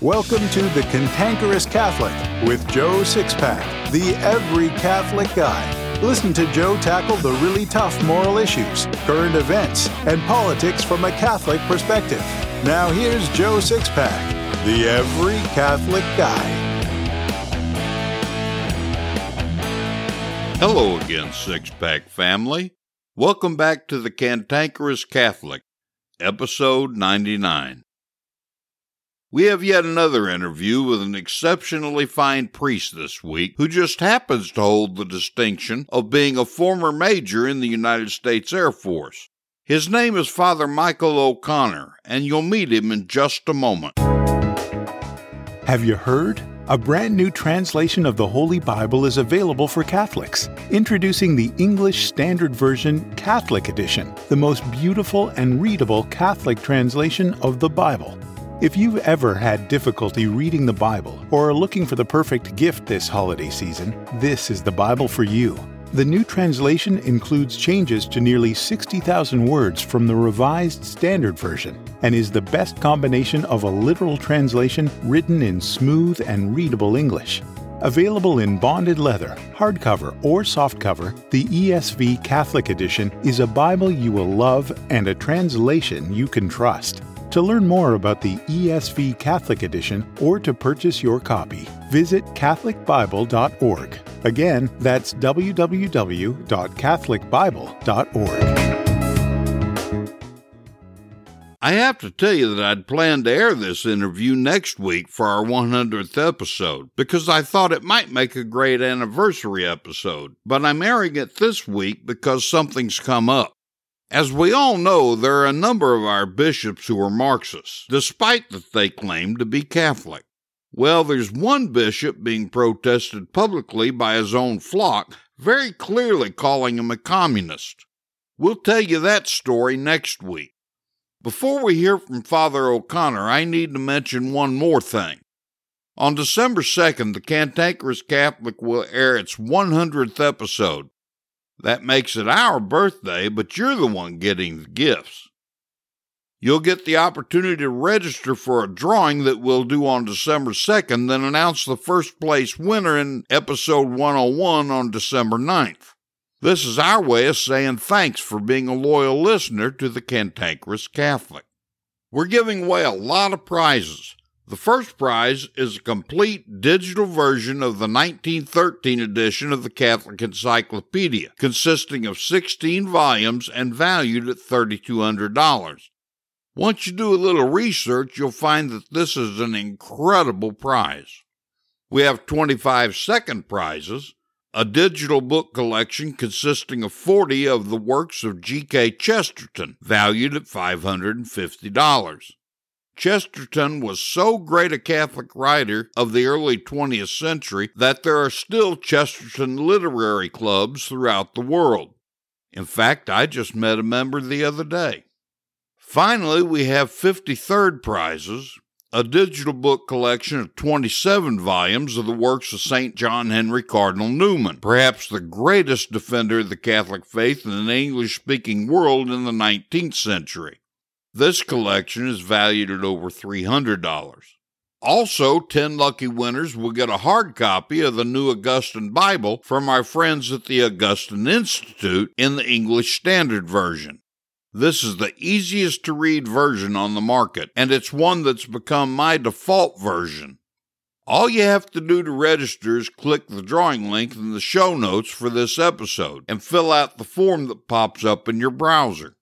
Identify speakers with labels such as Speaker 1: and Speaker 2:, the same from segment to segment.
Speaker 1: Welcome to The Cantankerous Catholic with Joe Sixpack, the every Catholic guy. Listen to Joe tackle the really tough moral issues, current events, and politics from a Catholic perspective. Now here's Joe Sixpack, the every Catholic guy.
Speaker 2: Hello again, Six Pack family. Welcome back to the Cantankerous Catholic, episode 99. We have yet another interview with an exceptionally fine priest this week who just happens to hold the distinction of being a former major in the United States Air Force. His name is Father Michael O'Connor, and you'll meet him in just a moment.
Speaker 1: Have you heard? A brand new translation of the Holy Bible is available for Catholics. Introducing the English Standard Version Catholic Edition, the most beautiful and readable Catholic translation of the Bible. If you've ever had difficulty reading the Bible or are looking for the perfect gift this holiday season, this is the Bible for you. The new translation includes changes to nearly 60,000 words from the Revised Standard Version and is the best combination of a literal translation written in smooth and readable English. Available in bonded leather, hardcover, or softcover, the ESV Catholic Edition is a Bible you will love and a translation you can trust. To learn more about the ESV Catholic Edition or to purchase your copy, visit CatholicBible.org. Again, that's www.catholicbible.org.
Speaker 2: I have to tell you that I'd planned to air this interview next week for our 100th episode because I thought it might make a great anniversary episode, but I'm airing it this week because something's come up. As we all know, there are a number of our bishops who are Marxists, despite that they claim to be Catholic. Well, there's one bishop being protested publicly by his own flock, very clearly calling him a communist. We'll tell you that story next week. Before we hear from Father O'Connor, I need to mention one more thing. On December 2nd, the Cantankerous Catholic will air its 100th episode. That makes it our birthday, but you're the one getting the gifts. You'll get the opportunity to register for a drawing that we'll do on December 2nd, then announce the first place winner in episode 101 on December 9th. This is our way of saying thanks for being a loyal listener to the Cantankerous Catholic. We're giving away a lot of prizes. The first prize is a complete digital version of the 1913 edition of the Catholic Encyclopedia, consisting of 16 volumes and valued at $3,200. Once you do a little research, you'll find that this is an incredible prize. We have 25 second prizes, a digital book collection consisting of 40 of the works of G.K. Chesterton, valued at $550. Chesterton was so great a Catholic writer of the early 20th century that there are still Chesterton literary clubs throughout the world. In fact, I just met a member the other day. Finally, we have 53rd prizes, a digital book collection of 27 volumes of the works of St. John Henry Cardinal Newman, perhaps the greatest defender of the Catholic faith in the English speaking world in the 19th century. This collection is valued at over $300. Also, 10 lucky winners will get a hard copy of the New Augustine Bible from our friends at the Augustine Institute in the English Standard Version. This is the easiest to read version on the market, and it's one that's become my default version. All you have to do to register is click the drawing link in the show notes for this episode and fill out the form that pops up in your browser.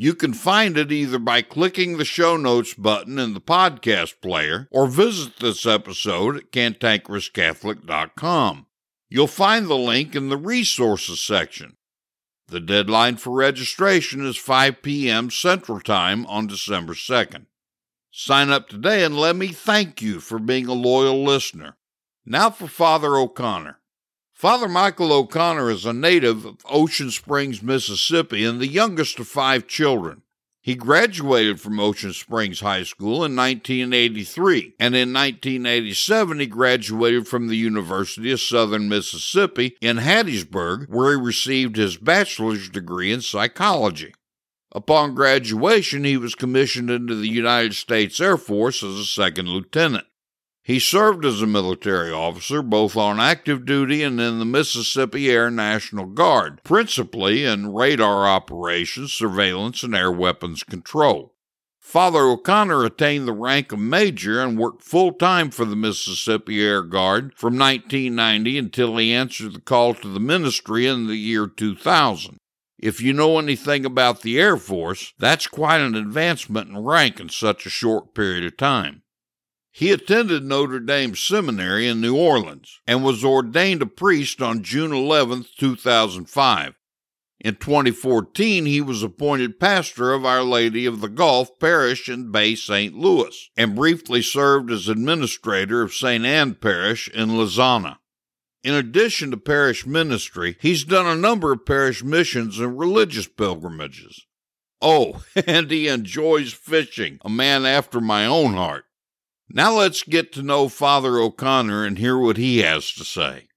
Speaker 2: You can find it either by clicking the show notes button in the podcast player or visit this episode at cantankerouscatholic.com. You'll find the link in the resources section. The deadline for registration is 5 p.m. Central Time on December 2nd. Sign up today and let me thank you for being a loyal listener. Now for Father O'Connor. Father Michael O'Connor is a native of Ocean Springs, Mississippi, and the youngest of five children. He graduated from Ocean Springs High School in 1983, and in 1987 he graduated from the University of Southern Mississippi in Hattiesburg, where he received his bachelor's degree in psychology. Upon graduation, he was commissioned into the United States Air Force as a second lieutenant. He served as a military officer both on active duty and in the Mississippi Air National Guard, principally in radar operations, surveillance, and air weapons control. Father O'Connor attained the rank of major and worked full time for the Mississippi Air Guard from 1990 until he answered the call to the ministry in the year 2000. If you know anything about the Air Force, that's quite an advancement in rank in such a short period of time. He attended Notre Dame Seminary in New Orleans and was ordained a priest on June 11, 2005. In 2014, he was appointed pastor of Our Lady of the Gulf Parish in Bay St. Louis and briefly served as administrator of St. Anne Parish in Lausanne. In addition to parish ministry, he's done a number of parish missions and religious pilgrimages. Oh, and he enjoys fishing, a man after my own heart. Now let's get to know Father O'Connor and hear what he has to say.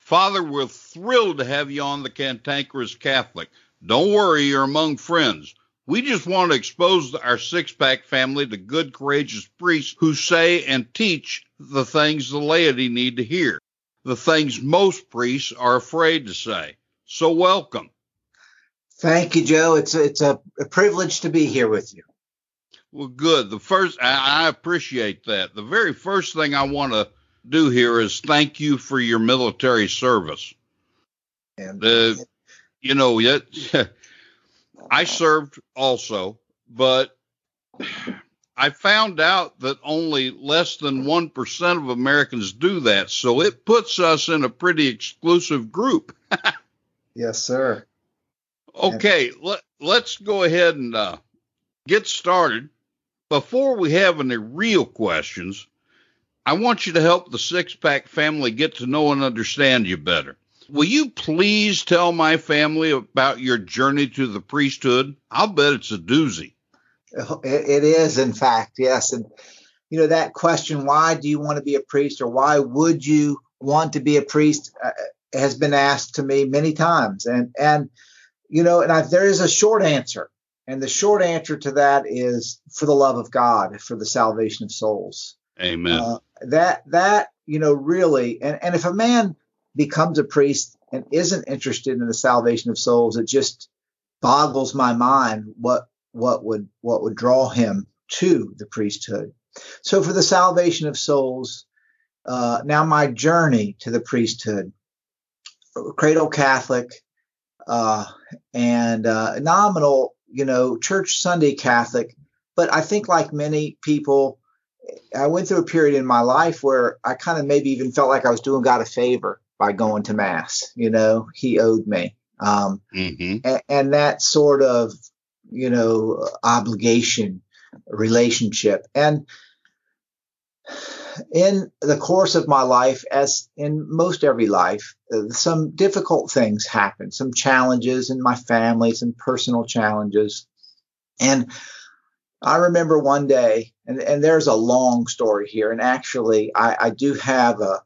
Speaker 2: Father, we're thrilled to have you on the Cantankerous Catholic. Don't worry, you're among friends. We just want to expose our six pack family to good, courageous priests who say and teach the things the laity need to hear, the things most priests are afraid to say. So, welcome.
Speaker 3: Thank you, Joe. It's a, it's a, a privilege to be here with you.
Speaker 2: Well, good. The first, I, I appreciate that. The very first thing I want to do here is thank you for your military service. And uh, you know, yet I served also, but I found out that only less than 1% of Americans do that. So it puts us in a pretty exclusive group.
Speaker 3: yes, sir.
Speaker 2: Okay, let, let's go ahead and uh, get started. Before we have any real questions, I want you to help the six pack family get to know and understand you better. Will you please tell my family about your journey to the priesthood? I'll bet it's a doozy.
Speaker 3: It is, in fact, yes. And, you know, that question, why do you want to be a priest or why would you want to be a priest, uh, has been asked to me many times. And, and, you know, and I, there is a short answer. And the short answer to that is for the love of God, for the salvation of souls.
Speaker 2: Amen. Uh,
Speaker 3: that that you know really, and and if a man becomes a priest and isn't interested in the salvation of souls, it just boggles my mind what what would what would draw him to the priesthood. So for the salvation of souls, uh, now my journey to the priesthood, cradle Catholic, uh, and uh, nominal, you know, church Sunday Catholic. But I think like many people, I went through a period in my life where I kind of maybe even felt like I was doing God a favor by going to mass. You know, he owed me. Um, mm-hmm. and, and that sort of, you know, obligation relationship. And in the course of my life, as in most every life, uh, some difficult things happen, some challenges in my family, some personal challenges. And I remember one day, and, and there's a long story here, and actually, I, I do have a,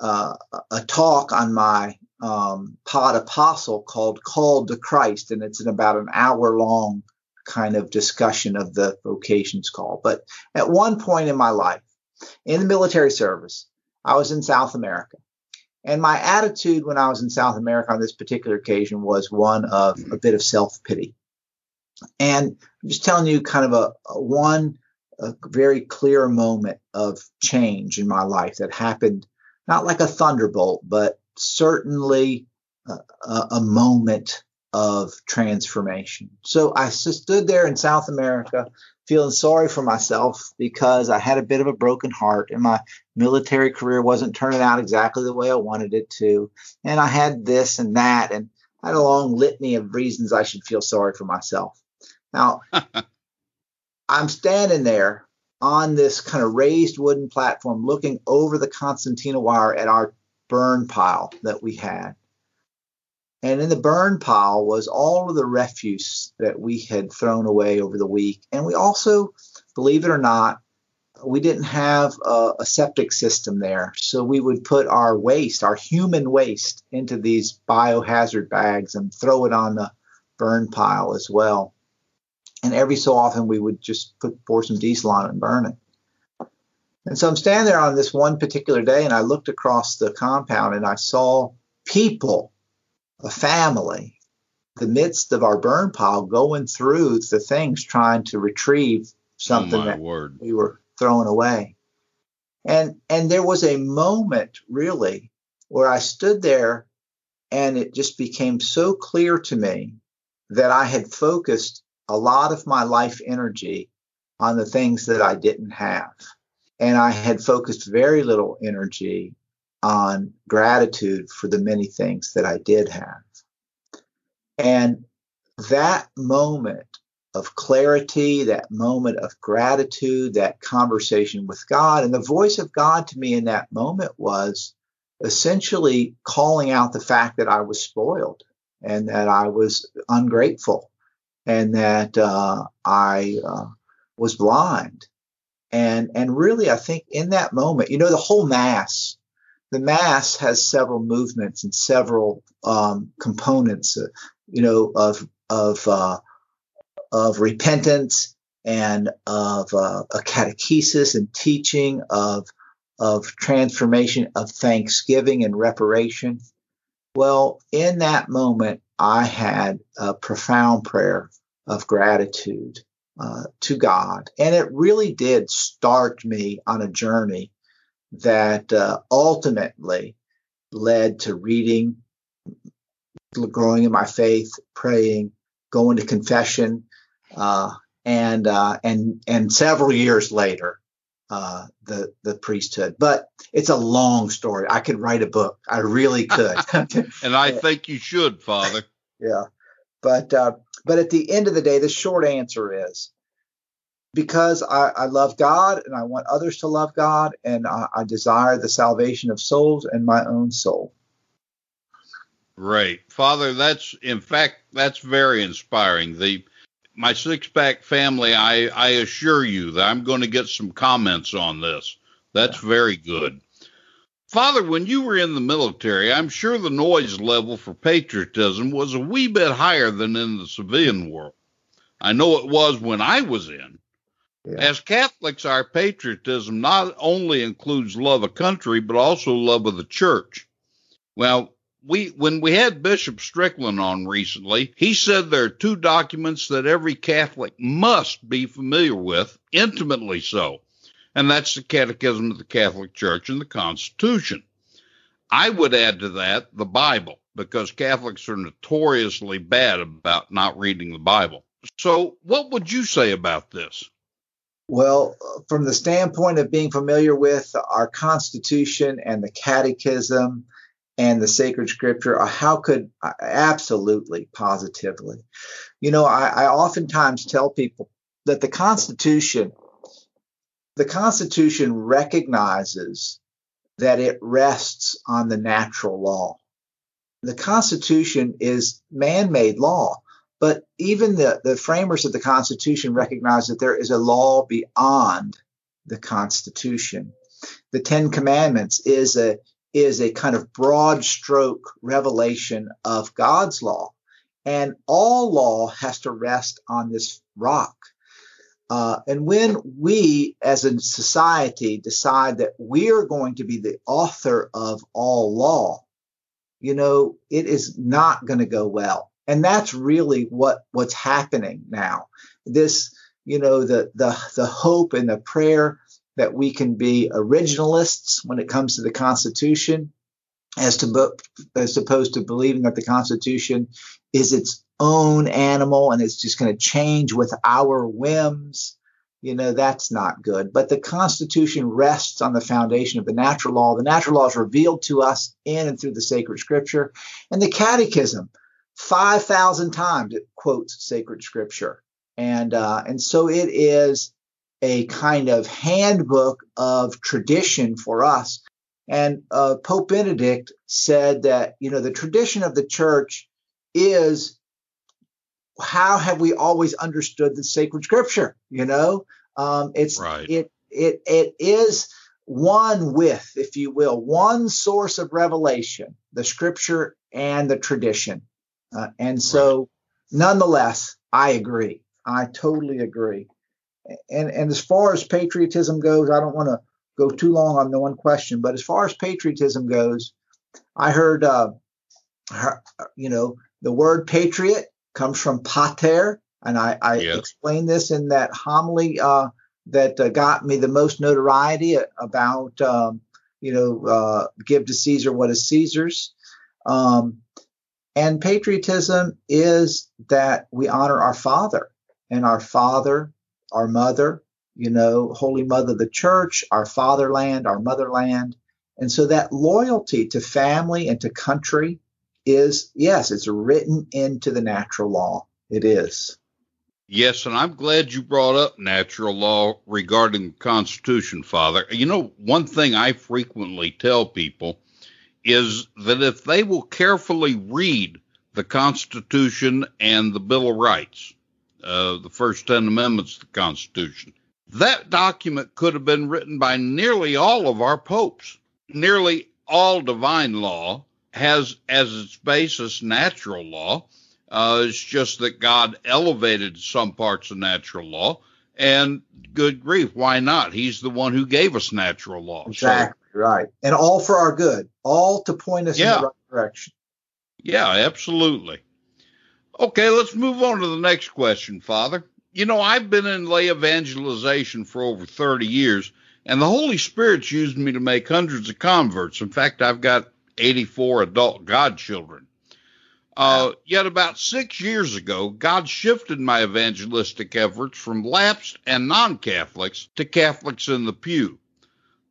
Speaker 3: uh, a talk on my um, pod apostle called Called to Christ, and it's in about an hour long kind of discussion of the vocations call. But at one point in my life, in the military service, I was in South America. And my attitude when I was in South America on this particular occasion was one of a bit of self pity. And I'm just telling you kind of a, a one a very clear moment of change in my life that happened not like a thunderbolt, but certainly a, a moment of transformation. So I stood there in South America feeling sorry for myself because I had a bit of a broken heart and my military career wasn't turning out exactly the way I wanted it to. And I had this and that and I had a long litany of reasons I should feel sorry for myself. Now, I'm standing there on this kind of raised wooden platform looking over the concertina wire at our burn pile that we had. And in the burn pile was all of the refuse that we had thrown away over the week. And we also, believe it or not, we didn't have a, a, septic system there. So we would put our waste, our human waste, into these biohazard bags and throw it on the burn pile as well. And every so often we would just put pour some diesel on it and burn it. And so I'm standing there on this one particular day and I looked across the compound and I saw people, a family, the midst of our burn pile going through the things trying to retrieve something
Speaker 2: oh
Speaker 3: that
Speaker 2: word.
Speaker 3: we were throwing away. And and there was a moment really where I stood there and it just became so clear to me that I had focused a lot of my life energy on the things that I didn't have. And I had focused very little energy on gratitude for the many things that I did have. And that moment of clarity, that moment of gratitude, that conversation with God, and the voice of God to me in that moment was essentially calling out the fact that I was spoiled and that I was ungrateful and that uh, I uh, was blind. And, and really, I think in that moment, you know, the whole Mass, the Mass has several movements and several um, components, uh, you know, of, of, uh, of repentance and of uh, a catechesis and teaching of of transformation, of thanksgiving and reparation. Well, in that moment, I had a profound prayer of gratitude uh, to God. And it really did start me on a journey that uh, ultimately led to reading, growing in my faith, praying, going to confession, uh, and uh, and and several years later, uh, the the priesthood. But it's a long story. I could write a book. I really could.
Speaker 2: and I think you should, Father.
Speaker 3: yeah, but uh, but at the end of the day, the short answer is because I, I love God and I want others to love God and I, I desire the salvation of souls and my own soul.
Speaker 2: Right, Father. That's in fact that's very inspiring. The my six pack family, I, I assure you that I'm going to get some comments on this. That's yeah. very good. Father, when you were in the military, I'm sure the noise level for patriotism was a wee bit higher than in the civilian world. I know it was when I was in. Yeah. As Catholics, our patriotism not only includes love of country, but also love of the church. Well, we when we had Bishop Strickland on recently, he said there are two documents that every Catholic must be familiar with, intimately so. And that's the Catechism of the Catholic Church and the Constitution. I would add to that the Bible, because Catholics are notoriously bad about not reading the Bible. So, what would you say about this?
Speaker 3: Well, from the standpoint of being familiar with our Constitution and the Catechism, and the sacred scripture, uh, how could absolutely, positively. You know, I, I oftentimes tell people that the Constitution, the Constitution recognizes that it rests on the natural law. The Constitution is man made law, but even the, the framers of the Constitution recognize that there is a law beyond the Constitution. The Ten Commandments is a is a kind of broad stroke revelation of God's law. And all law has to rest on this rock. Uh, and when we as a society decide that we are going to be the author of all law, you know, it is not going to go well. And that's really what what's happening now. This, you know, the the the hope and the prayer that we can be originalists when it comes to the Constitution, as to as opposed to believing that the Constitution is its own animal and it's just going to change with our whims. You know, that's not good. But the Constitution rests on the foundation of the natural law. The natural law is revealed to us in and through the sacred scripture. And the Catechism, 5,000 times it quotes sacred scripture. And, uh, and so it is a kind of handbook of tradition for us. And uh, Pope Benedict said that, you know, the tradition of the church is how have we always understood the sacred scripture? You know, um, it's right. it it it is one with, if you will, one source of revelation, the scripture and the tradition. Uh, and so, nonetheless, I agree. I totally agree. And and as far as patriotism goes, I don't want to go too long on the one question, but as far as patriotism goes, I heard, uh, you know, the word patriot comes from pater, and I, I yeah. explained this in that homily uh, that uh, got me the most notoriety about, um, you know, uh, give to Caesar what is Caesar's. Um, and patriotism is that we honor our father and our father, our mother, you know, Holy Mother the Church, our fatherland, our motherland. And so that loyalty to family and to country is, yes, it's written into the natural law. It is.
Speaker 2: Yes, and I'm glad you brought up natural law regarding the Constitution, Father. You know, one thing I frequently tell people is that if they will carefully read the Constitution and the Bill of Rights, uh, the first 10 amendments of the Constitution, that document could have been written by nearly all of our popes. Nearly all divine law has as its basis natural law. Uh, it's just that God elevated some parts of natural law. And good grief, why not? He's the one who gave us natural law.
Speaker 3: Exactly so, right. And all for our good, all to point us yeah. in the right direction.
Speaker 2: Yeah, absolutely. Okay, let's move on to the next question, Father you know, I've been in lay evangelization for over 30 years, and the Holy Spirit's used me to make hundreds of converts. In fact, I've got 84 adult godchildren. Uh, yet about six years ago, God shifted my evangelistic efforts from lapsed and non Catholics to Catholics in the pew.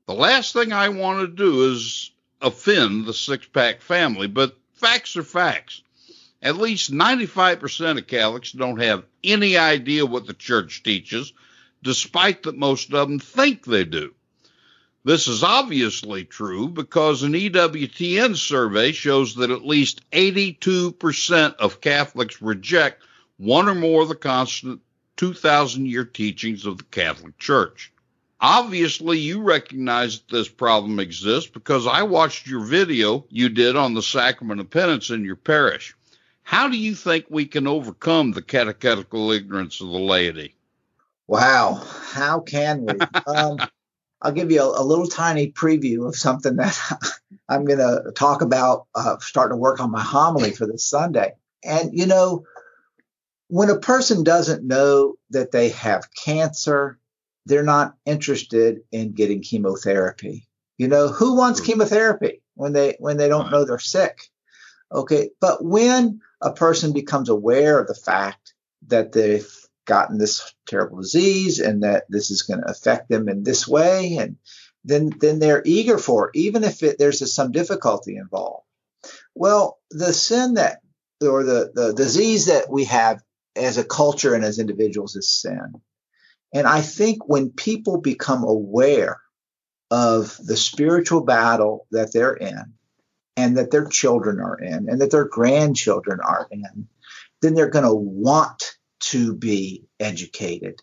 Speaker 2: The last thing I want to do is offend the six pack family, but facts are facts. At least 95% of Catholics don't have any idea what the church teaches, despite that most of them think they do. This is obviously true because an EWTN survey shows that at least 82% of Catholics reject one or more of the constant 2,000 year teachings of the Catholic Church. Obviously, you recognize that this problem exists because I watched your video you did on the sacrament of penance in your parish. How do you think we can overcome the catechetical ignorance of the laity?
Speaker 3: Wow, how can we? um, I'll give you a, a, little tiny preview of something that I'm going to talk about, uh, starting to work on my homily for this Sunday. And, you know, when a person doesn't know that they have cancer, they're not interested in getting chemotherapy. You know, who wants hmm. chemotherapy when they when they don't know they're sick? Okay, but when a person becomes aware of the fact that they've gotten this terrible disease and that this is going to affect them in this way and then then they're eager for it, even if it, there's some difficulty involved well the sin that or the, the disease that we have as a culture and as individuals is sin and i think when people become aware of the spiritual battle that they're in and that their children are in and that their grandchildren are in, then they're going to want to be educated.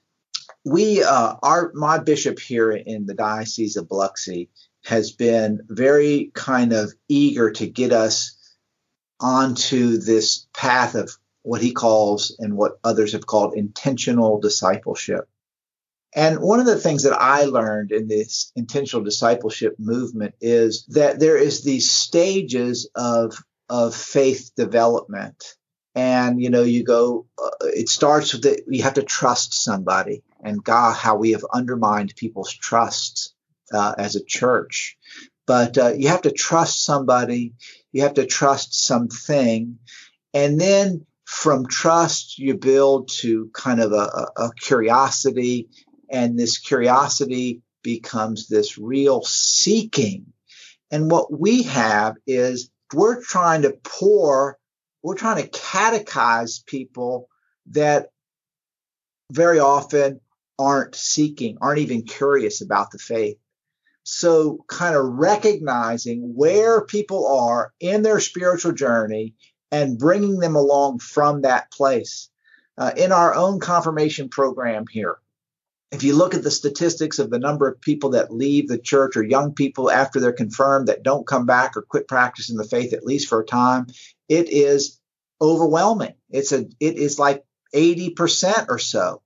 Speaker 3: We, uh, our, my bishop here in the Diocese of Biloxi has been very kind of eager to get us onto this path of what he calls and what others have called intentional discipleship. And one of the things that I learned in this intentional discipleship movement is that there is these stages of of faith development. And you know, you go. Uh, it starts with that you have to trust somebody, and God, how we have undermined people's trust uh, as a church. But uh, you have to trust somebody. You have to trust something, and then from trust you build to kind of a, a curiosity and this curiosity becomes this real seeking. And what we have is we're trying to pour, we're trying to catechize people that very often aren't seeking, aren't even curious about the faith. So, kind of recognizing where people are in their spiritual journey and bringing them along from that place. Uh, in our own confirmation program here, if you look at the statistics of the number of people that leave the church or young people after they're confirmed that don't come back or quit practicing the faith at least for a time, it is overwhelming. It's a it is like 80% or so.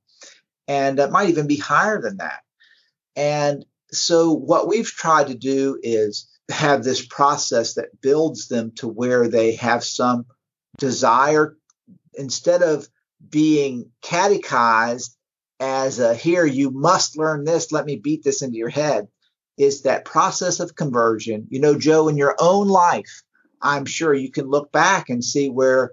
Speaker 3: And it might even be higher than that. And so, what we've tried to do is have this process that builds them to where they have some desire instead of being catechized as a here you must learn this. Let me beat this into your head is that process of conversion. You know joe in your own life i'm sure you can look back and see where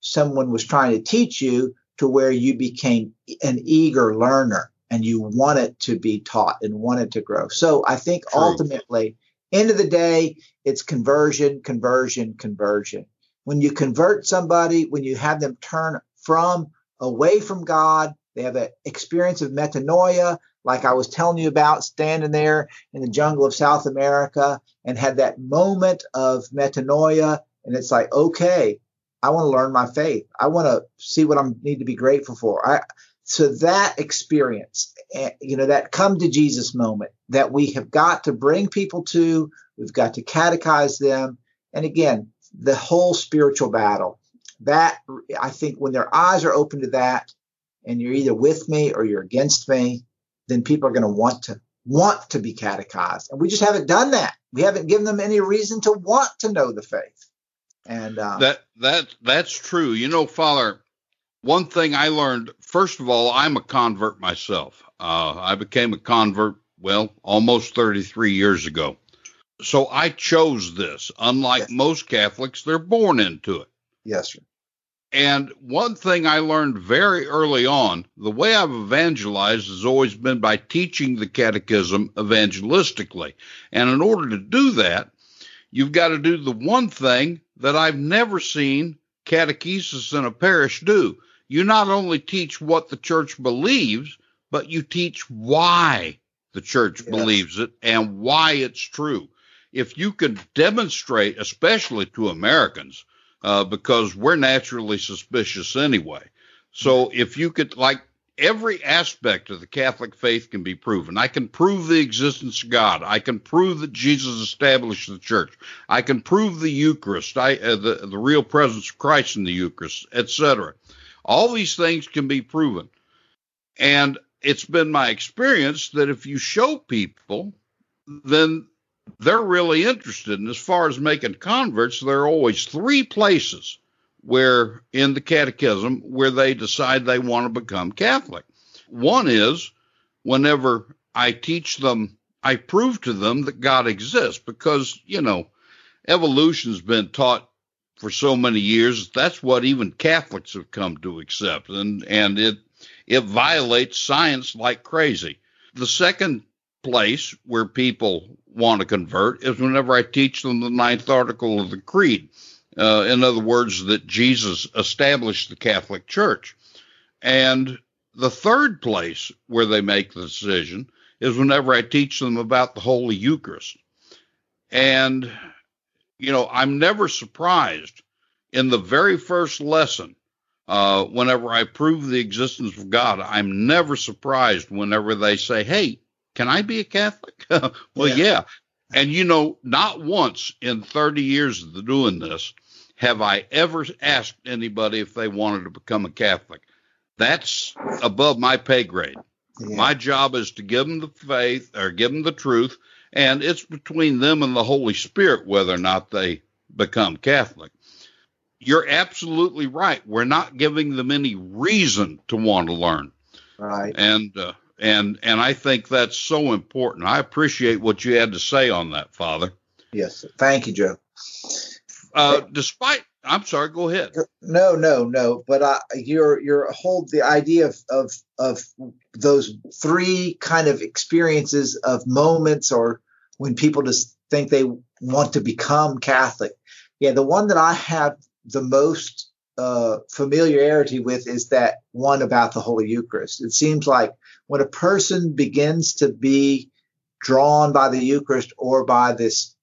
Speaker 3: someone was trying to teach you to where you became an eager learner and you wanted to be taught and wanted to grow. So i think True. ultimately end of the day it's conversion conversion conversion. When you convert somebody when you have them turn from away from god they have an experience of metanoia, like I was telling you about, standing there in the jungle of South America and had that moment of metanoia. And it's like, okay, I want to learn my faith. I want to see what I need to be grateful for. I, so that experience, eh, you know, that come to Jesus moment that we have got to bring people to, we've got to catechize them. And again, the whole spiritual battle. That I think when their eyes are open to that, and you're either with me or you're against me, then people are going to want to want to be catechized. And we just haven't done that. We haven't given them any reason to want to know the faith. And uh,
Speaker 2: that that that's true. You know, Father, one thing I learned. First of all, I'm a convert myself. Uh, I became a convert well almost 33 years ago. So I chose this. Unlike yes. most Catholics, they're born into it.
Speaker 3: Yes, sir.
Speaker 2: And one thing I learned very early on the way I've evangelized has always been by teaching the catechism evangelistically. And in order to do that, you've got to do the one thing that I've never seen catechesis in a parish do. You not only teach what the church believes, but you teach why the church yes. believes it and why it's true. If you can demonstrate, especially to Americans, uh, because we're naturally suspicious anyway. So if you could, like, every aspect of the Catholic faith can be proven. I can prove the existence of God. I can prove that Jesus established the church. I can prove the Eucharist, I, uh, the the real presence of Christ in the Eucharist, etc. All these things can be proven, and it's been my experience that if you show people, then they're really interested. And as far as making converts, there are always three places where in the catechism where they decide they want to become Catholic. One is whenever I teach them, I prove to them that God exists because, you know, evolution's been taught for so many years. That's what even Catholics have come to accept. And, and it, it violates science like crazy. The second place where people want to convert is whenever I teach them the ninth article of the Creed. Uh, in other words, that Jesus established the Catholic Church. And the third place where they make the decision is whenever I teach them about the Holy Eucharist. And, you know, I'm never surprised in the very first lesson, uh, whenever I prove the existence of God, I'm never surprised whenever they say, Hey, can I be a Catholic? well, yeah. yeah. And you know, not once in 30 years of doing this have I ever asked anybody if they wanted to become a Catholic. That's above my pay grade. Yeah. My job is to give them the faith or give them the truth, and it's between them and the Holy Spirit whether or not they become Catholic. You're absolutely right. We're not giving them any reason to want to learn.
Speaker 3: Right.
Speaker 2: And uh, and and I think that's so important. I appreciate what you had to say on that, Father.
Speaker 3: Yes, thank you, Joe.
Speaker 2: Uh, despite, I'm sorry, go ahead.
Speaker 3: No, no, no. But uh, your your whole the idea of of of those three kind of experiences of moments or when people just think they want to become Catholic. Yeah, the one that I have the most uh, familiarity with is that one about the Holy Eucharist. It seems like when a person begins to be drawn by the Eucharist or by this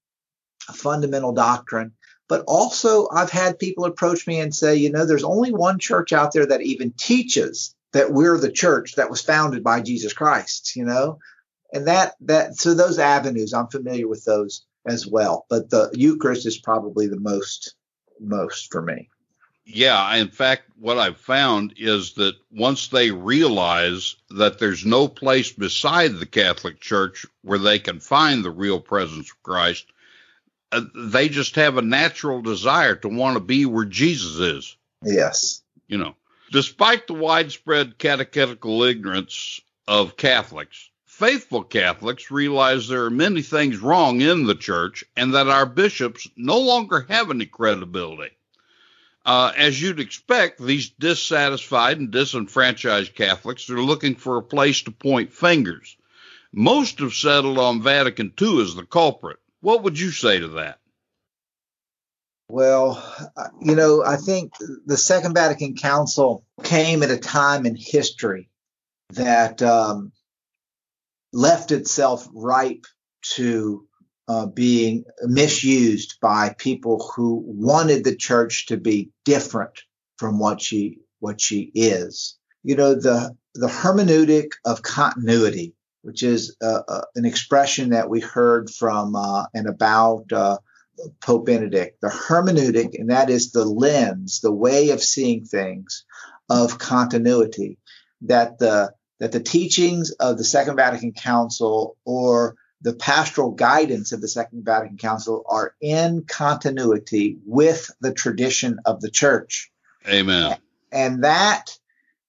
Speaker 3: fundamental doctrine, but also I've had people approach me and say, you know, there's only one church out there that even teaches that we're the church that was founded by Jesus Christ, you know, and that that so those avenues I'm familiar with those as well, but the Eucharist is probably the most most for me
Speaker 2: Yeah, in fact, what I've found is that once they realize that there's no place beside the Catholic Church where they can find the real presence of Christ, uh, they just have a natural desire to want to be where Jesus is.
Speaker 3: Yes.
Speaker 2: You know, despite the widespread catechetical ignorance of Catholics, faithful Catholics realize there are many things wrong in the church and that our bishops no longer have any credibility. Uh, as you'd expect, these dissatisfied and disenfranchised Catholics are looking for a place to point fingers. Most have settled on Vatican II as the culprit. What would you say to that?
Speaker 3: Well, uh, you know, I think the Second Vatican Council came at a time in history that um, left itself ripe to uh, being misused by people who wanted the church to be different from what she what she is. You know, the the hermeneutic of continuity, which is uh, uh, an expression that we heard from uh, and about uh, Pope Benedict, the hermeneutic, and that is the lens, the way of seeing things of continuity, that the that the teachings of the Second Vatican Council or the pastoral guidance of the Second Vatican Council are in continuity with the tradition of the church.
Speaker 2: Amen.
Speaker 3: And that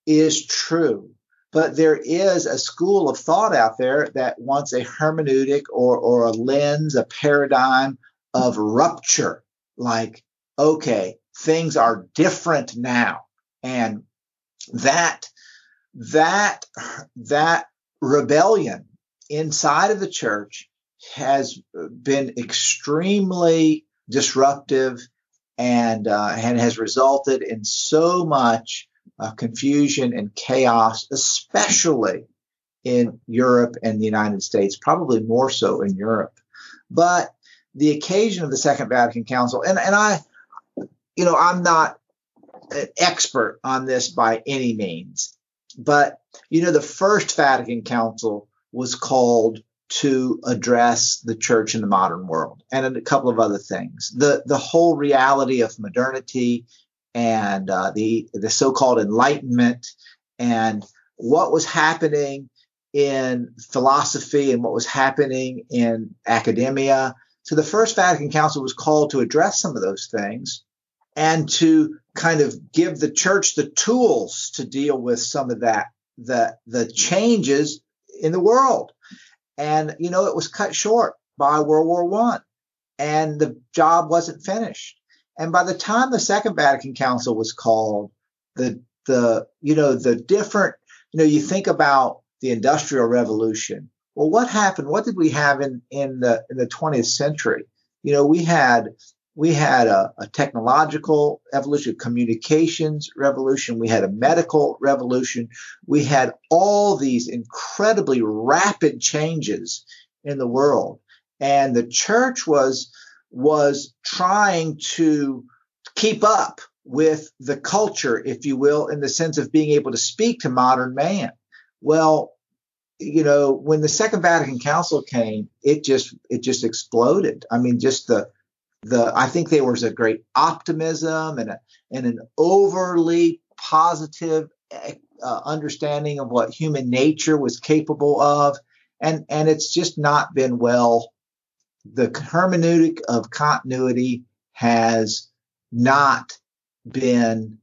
Speaker 3: is true. But there is a school of thought out there that wants a hermeneutic or, or a lens, a paradigm of rupture. Like, okay, things are different now. And that, that, that rebellion inside of the church has been extremely disruptive and, uh, and has resulted in so much uh, confusion and chaos, especially in Europe and the United States, probably more so in Europe. But the occasion of the Second Vatican Council, and, and I, you know, I'm not an expert on this by any means, but, you know, the First Vatican Council was called to address the church in the modern world and a couple of other things. The the whole reality of modernity and uh, the the so-called enlightenment and what was happening in philosophy and what was happening in academia. So the First Vatican Council was called to address some of those things and to kind of give the church the tools to deal with some of that the the changes in the world. And, you know, it was cut short by World War One and the job wasn't finished. And by the time the Second Vatican Council was called, the, the, you know, the different, you know, you think about the Industrial Revolution. Well, what happened? What did we have in, in the, in the 20th century? You know, we had we had a, a, technological evolution, communications revolution, we had a medical revolution, we had all these incredibly rapid changes in the world. And the church was was trying to keep up with the culture, if you will, in the sense of being able to speak to modern man. Well, you know, when the Second Vatican Council came, it just it just exploded. I mean, just the the I think there was a great optimism and a, and an overly positive uh, understanding of what human nature was capable of, and and it's just not been well. The hermeneutic of continuity has not been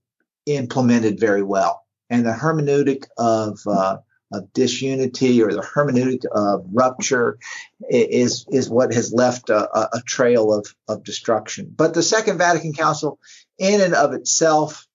Speaker 3: implemented very well, and the hermeneutic of uh, of disunity or the hermeneutic of rupture is is what has left a, a, trail of, of destruction. But the Second Vatican Council, in and of itself,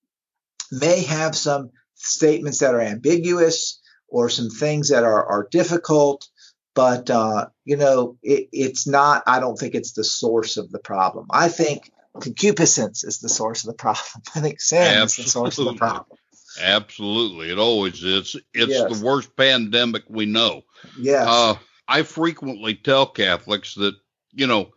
Speaker 3: may have some statements that are ambiguous or some things that are, are difficult. But uh, you know, it, it's not. I don't think it's the source of the problem. I think concupiscence is the source of the problem. I think sin Absolutely. is the source of the problem.
Speaker 2: Absolutely, it always is. It's yes. the worst pandemic we know.
Speaker 3: Yeah.
Speaker 2: Uh, I frequently tell Catholics that you know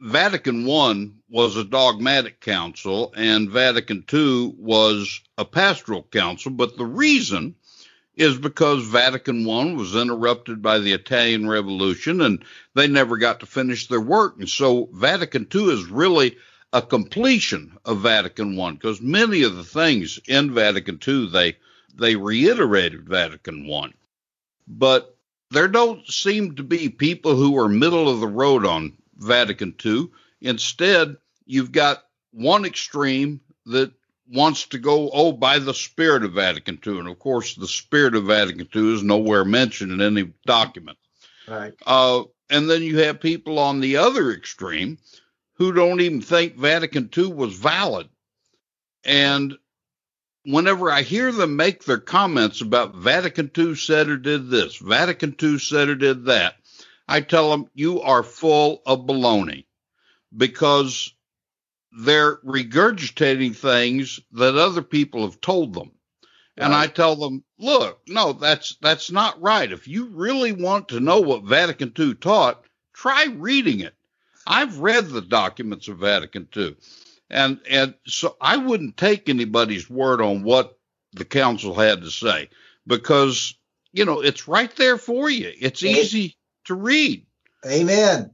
Speaker 2: Vatican I was a dogmatic council and Vatican II was a pastoral council, but the reason is because Vatican I was interrupted by the Italian Revolution and they never got to finish their work, and so Vatican II is really a completion of Vatican I because many of the things in Vatican II they they reiterated Vatican I, but there don't seem to be people who are middle of the road on Vatican II. Instead, you've got one extreme that wants to go, oh, by the spirit of Vatican II. And of course, the spirit of Vatican II is nowhere mentioned in any document.
Speaker 3: Right.
Speaker 2: Uh, and then you have people on the other extreme who don't even think Vatican II was valid. And whenever I hear them make their comments about Vatican II said or did this, Vatican II said or did that, I tell them, you are full of baloney because they're regurgitating things that other people have told them. And I tell them, look, no, that's that's not right. If you really want to know what Vatican II taught, try reading it. I've read the documents of Vatican II. And and so I wouldn't take anybody's word on what the council had to say because you know it's right there for you. It's easy to read.
Speaker 3: Amen.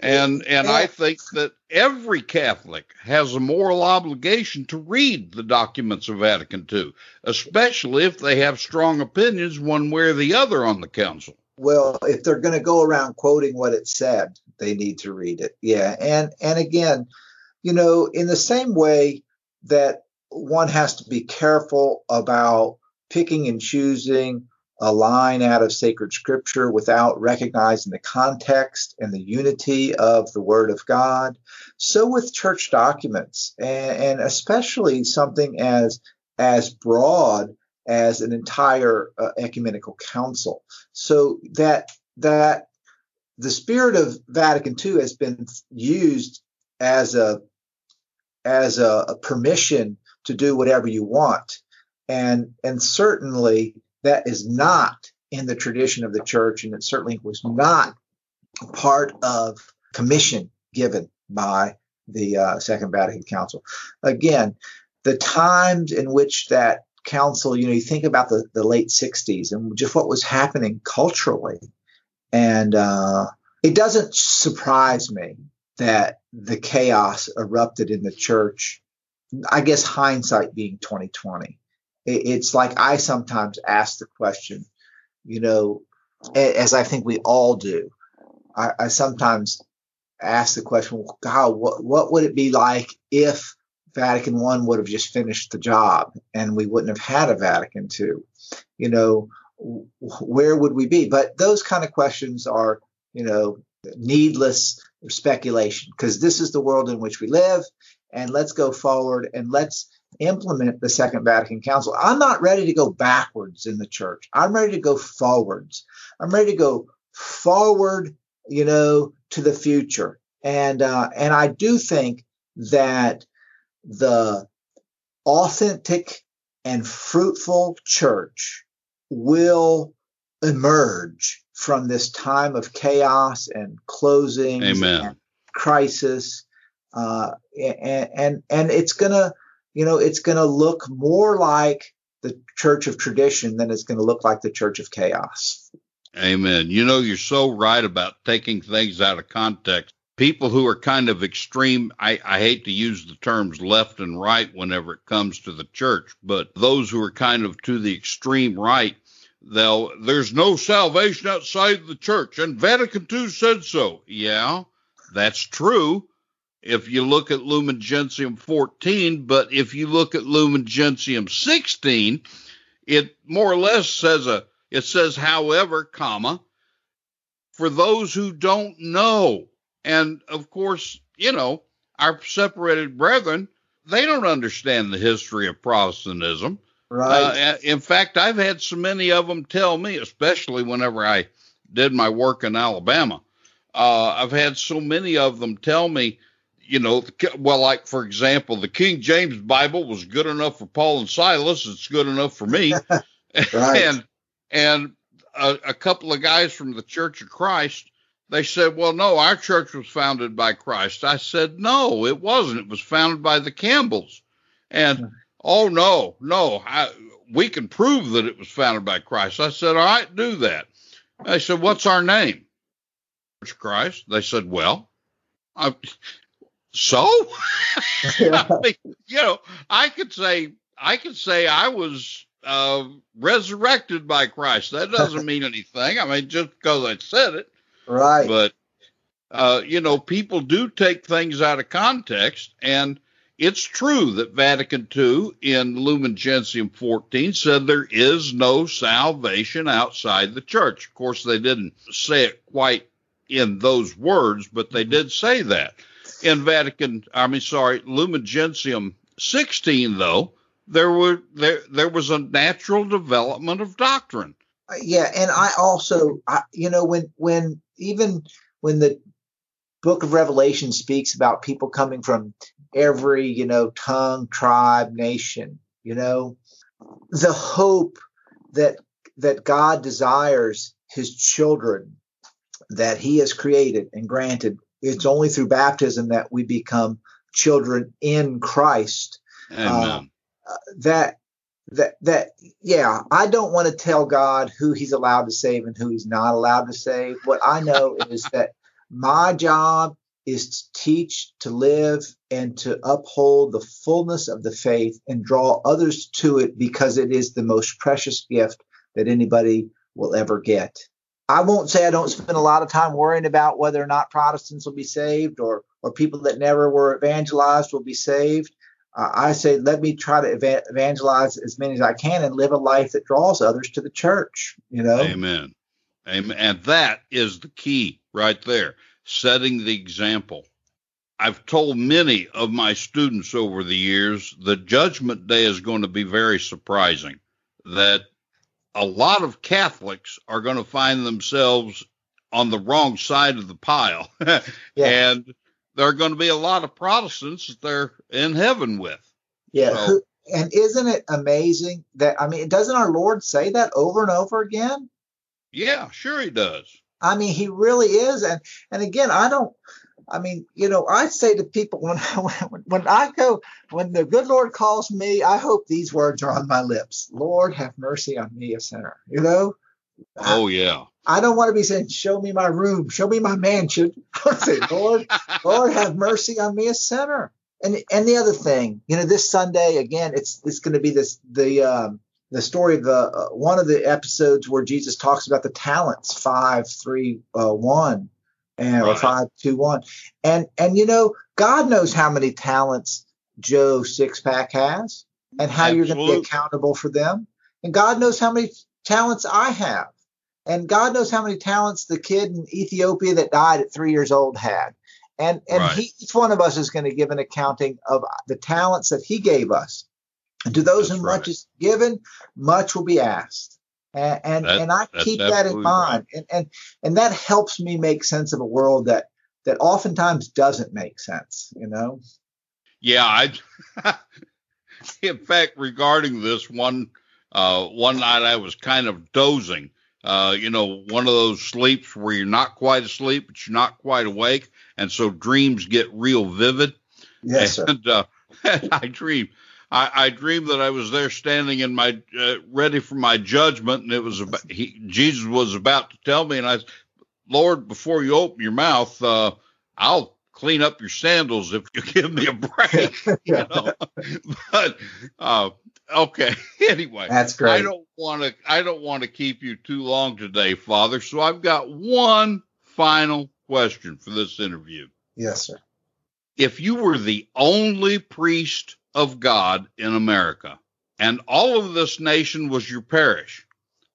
Speaker 2: And and I think that every Catholic has a moral obligation to read the documents of Vatican II, especially if they have strong opinions one way or the other on the council.
Speaker 3: Well, if they're going to go around quoting what it said, they need to read it. Yeah. And and again, you know, in the same way that one has to be careful about picking and choosing a line out of sacred scripture without recognizing the context and the unity of the word of God. So with church documents, and, and especially something as as broad as an entire uh, ecumenical council. So that that the spirit of Vatican II has been used as a as a, a permission to do whatever you want, and and certainly that is not in the tradition of the church, and it certainly was not part of commission given by the uh, Second Vatican Council. Again, the times in which that council, you know, you think about the, the late 60s and just what was happening culturally. And uh, it doesn't surprise me that the chaos erupted in the church. I guess hindsight being 2020 it's like I sometimes ask the question, you know, as I think we all do. I, I sometimes ask the question, well, God, what, what would it be like if Vatican One would have just finished the job and we wouldn't have had a Vatican Two? You know, where would we be? But those kind of questions are, you know, needless speculation because this is the world in which we live. And let's go forward and let's implement the Second Vatican Council. I'm not ready to go backwards in the church. I'm ready to go forwards. I'm ready to go forward, you know, to the future. And uh, and I do think that the authentic and fruitful church will emerge from this time of chaos and closing
Speaker 2: and
Speaker 3: crisis. Uh, and, and and it's gonna you know, it's going to look more like the church of tradition than it's going to look like the church of chaos.
Speaker 2: Amen. You know, you're so right about taking things out of context. People who are kind of extreme, I, I, hate to use the terms left and right whenever it comes to the church, but those who are kind of to the extreme right, they'll, there's no salvation outside the church, and Vatican II said so. Yeah, that's true if you look at Lumen Gentium 14, but if you look at Lumen Gentium 16, it more or less says a it says however, comma, for those who don't know. And of course, you know, our separated brethren, they don't understand the history of Protestantism.
Speaker 3: Right.
Speaker 2: Uh, in fact, I've had so many of them tell me, especially whenever I did my work in Alabama, uh, I've had so many of them tell me, you know, well, like for example, the King James Bible was good enough for Paul and Silas. It's good enough for me. and and a, a, couple of guys from the Church of Christ, they said, well, no, our church was founded by Christ. I said, no, it wasn't. It was founded by the Campbells. And hmm. oh no, no, I, we can prove that it was founded by Christ. I said, all right, do that. They said, what's our name? Church Christ. They said, well, I, So, I mean, you know, I could say I could say I was uh, resurrected by Christ. That doesn't mean anything. I mean, just because I said it,
Speaker 3: right?
Speaker 2: But uh, you know, people do take things out of context, and it's true that Vatican II in Lumen Gentium 14 said there is no salvation outside the church. Of course, they didn't say it quite in those words, but they did say that. In Vatican, I mean, sorry, Lumen Gentium 16, though, there were there there was a natural development of doctrine.
Speaker 3: Yeah, and I also, I, you know, when when even when the book of Revelation speaks about people coming from every, you know, tongue, tribe, nation, you know, the hope that that God desires his children that he has created and granted. It's only through baptism that we become children in Christ.
Speaker 2: Uh,
Speaker 3: that that that yeah, I don't want to tell God who he's allowed to save and who he's not allowed to save. What I know is that my job is to teach, to live, and to uphold the fullness of the faith and draw others to it because it is the most precious gift that anybody will ever get. I won't say I don't spend a lot of time worrying about whether or not Protestants will be saved or or people that never were evangelized will be saved. Uh, I say let me try to eva- evangelize as many as I can and live a life that draws others to the church. You know.
Speaker 2: Amen. Amen. And that is the key right there setting the example. I've told many of my students over the years that Judgment Day is going to be very surprising, that a lot of Catholics are going to find themselves on the wrong side of the pile. yeah. And there are going to be a lot of Protestants that they're in heaven with.
Speaker 3: Yeah. So, and isn't it amazing that, I mean, doesn't our Lord say that over and over again?
Speaker 2: Yeah, sure he does.
Speaker 3: I mean, he really is. And and again, I don't. I mean, you know, I say to people when when, when I go when the good Lord calls me, I hope these words are on my lips. Lord, have mercy on me, a sinner. You know.
Speaker 2: Oh yeah.
Speaker 3: I don't want to be saying, "Show me my room, show me my mansion." I say, "Lord, Lord, have mercy on me, a sinner." And and the other thing, you know, this Sunday again, it's it's going to be this the um, the story of the uh, one of the episodes where Jesus talks about the talents five, three, uh, one, and right. or five, two, one, and and you know God knows how many talents Joe Sixpack has and how Absolutely. you're going to be accountable for them, and God knows how many talents I have, and God knows how many talents the kid in Ethiopia that died at three years old had. And, and right. he, each one of us is going to give an accounting of the talents that he gave us and to those That's whom right. much is given, much will be asked. And and, that, and I keep that in mind. Right. And, and and that helps me make sense of a world that that oftentimes doesn't make sense, you know?
Speaker 2: Yeah, I in fact regarding this one uh, one night I was kind of dozing. Uh, you know, one of those sleeps where you're not quite asleep, but you're not quite awake, and so dreams get real vivid.
Speaker 3: Yes,
Speaker 2: and,
Speaker 3: uh,
Speaker 2: I dream I, I dreamed that I was there standing in my uh, ready for my judgment, and it was about, he, Jesus was about to tell me, and I, said, Lord, before you open your mouth, uh, I'll clean up your sandals if you give me a break. you know? but uh, okay, anyway,
Speaker 3: that's great.
Speaker 2: I don't want to. I don't want to keep you too long today, Father. So I've got one final question for this interview.
Speaker 3: Yes, sir.
Speaker 2: If you were the only priest of God in America, and all of this nation was your parish,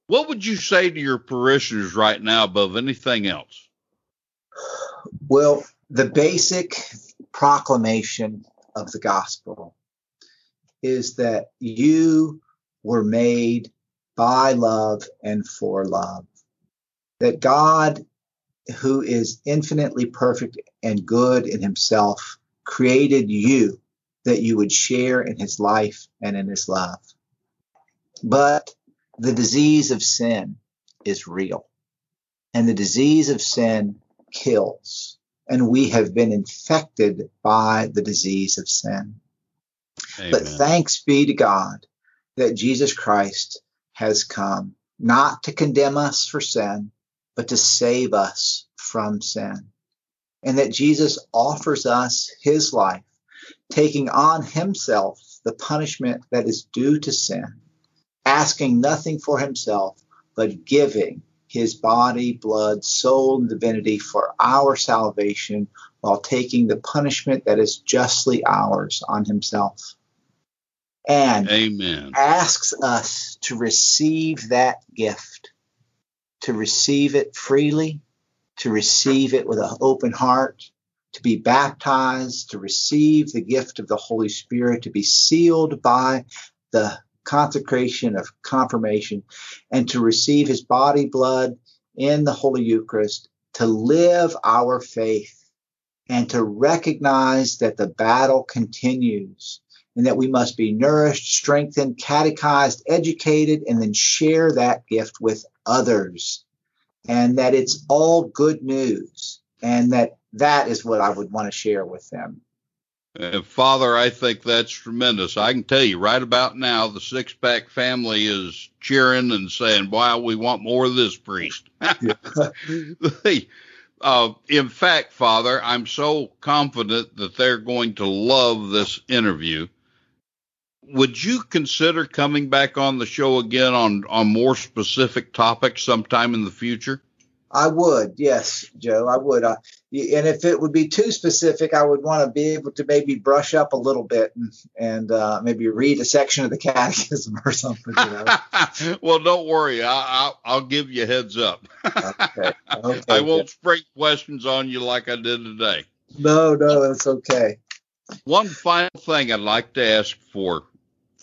Speaker 2: what would you say to your parishioners right now above anything else?
Speaker 3: Well, the basic proclamation of the gospel is that you were made by love and for love. That God, who is infinitely perfect and good in himself, created you that you would share in his life and in his love. But the disease of sin is real. And the disease of sin kills. And we have been infected by the disease of sin. Amen. But thanks be to God that Jesus Christ has come not to condemn us for sin, but to save us from sin. and that Jesus offers us his life, taking on himself the punishment that is due to sin, asking nothing for himself, but giving his body, blood, soul, and divinity for our salvation while taking the punishment that is justly ours on himself. And
Speaker 2: Amen.
Speaker 3: asks us to receive that gift, to receive it freely, to receive it with an open heart, to be baptized, to receive the gift of the Holy Spirit, to be sealed by the consecration of confirmation, and to receive his body, blood in the Holy Eucharist, to live our faith, and to recognize that the battle continues. And that we must be nourished, strengthened, catechized, educated, and then share that gift with others and that it's all good news and that that is what I would want to share with them.
Speaker 2: Uh, Father, I think that's tremendous. I can tell you right about now, the six pack family is cheering and saying, wow, we want more of this priest. uh, in fact, Father, I'm so confident that they're going to love this interview. Would you consider coming back on the show again on, on more specific topics sometime in the future?
Speaker 3: I would, yes, Joe, I would. Uh, and if it would be too specific, I would want to be able to maybe brush up a little bit and, and uh, maybe read a section of the catechism or something. You know?
Speaker 2: well, don't worry, I, will give you a heads up. okay. okay. I won't spring questions on you like I did today.
Speaker 3: No, no, that's okay.
Speaker 2: One final thing I'd like to ask for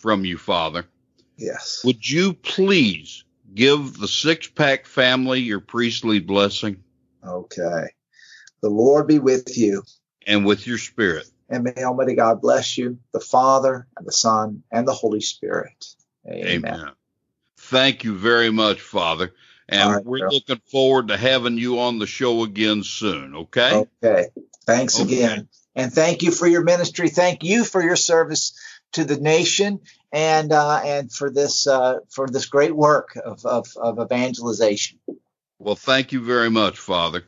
Speaker 2: from you, Father.
Speaker 3: Yes.
Speaker 2: Would you please give the six pack family your priestly blessing.
Speaker 3: Okay. The Lord be with you.
Speaker 2: And with your spirit.
Speaker 3: And may Almighty God bless you, the Father, and the Son, and the Holy Spirit. Amen. Amen.
Speaker 2: Thank you very much, Father. And right, we're looking forward to having you on the show again soon, okay?
Speaker 3: Okay. Thanks okay. again. And thank you for your ministry. Thank you for your service to the nation and uh, and for this uh, for this great work of, of, of evangelization.
Speaker 2: Well, thank you very much, Father.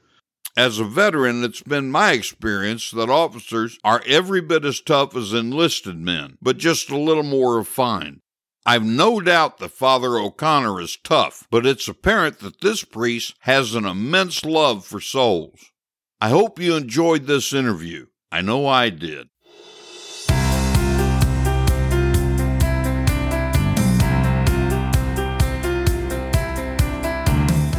Speaker 2: As a veteran, it's been my experience that officers are every bit as tough as enlisted men, but just a little more refined. I've no doubt that Father O'Connor is tough, but it's apparent that this priest has an immense love for souls. I hope you enjoyed this interview. I know I did.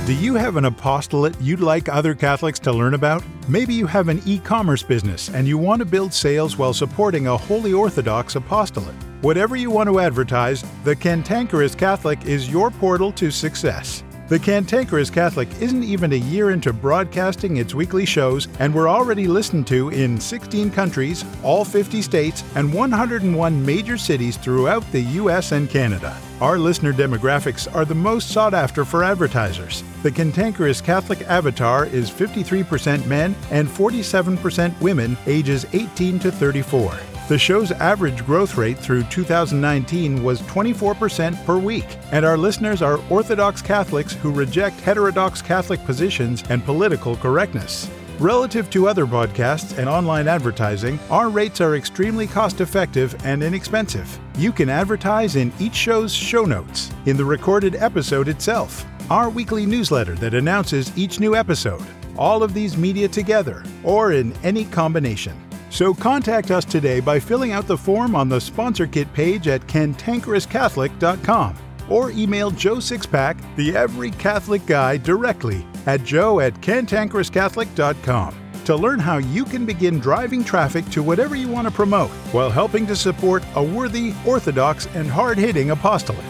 Speaker 1: Do you have an apostolate you'd like other Catholics to learn about? Maybe you have an e commerce business and you want to build sales while supporting a Holy Orthodox apostolate. Whatever you want to advertise, the Cantankerous Catholic is your portal to success. The Cantankerous Catholic isn't even a year into broadcasting its weekly shows, and we're already listened to in 16 countries, all 50 states, and 101 major cities throughout the US and Canada. Our listener demographics are the most sought after for advertisers. The Cantankerous Catholic avatar is 53% men and 47% women ages 18 to 34. The show's average growth rate through 2019 was 24% per week, and our listeners are Orthodox Catholics who reject heterodox Catholic positions and political correctness. Relative to other podcasts and online advertising, our rates are extremely cost effective and inexpensive. You can advertise in each show's show notes, in the recorded episode itself, our weekly newsletter that announces each new episode, all of these media together, or in any combination. So contact us today by filling out the form on the sponsor kit page at cantankerouscatholic.com or email Joe Sixpack, the Every Catholic Guy, directly at joe at cantankerouscatholic.com to learn how you can begin driving traffic to whatever you want to promote while helping to support a worthy, orthodox, and hard hitting apostolate.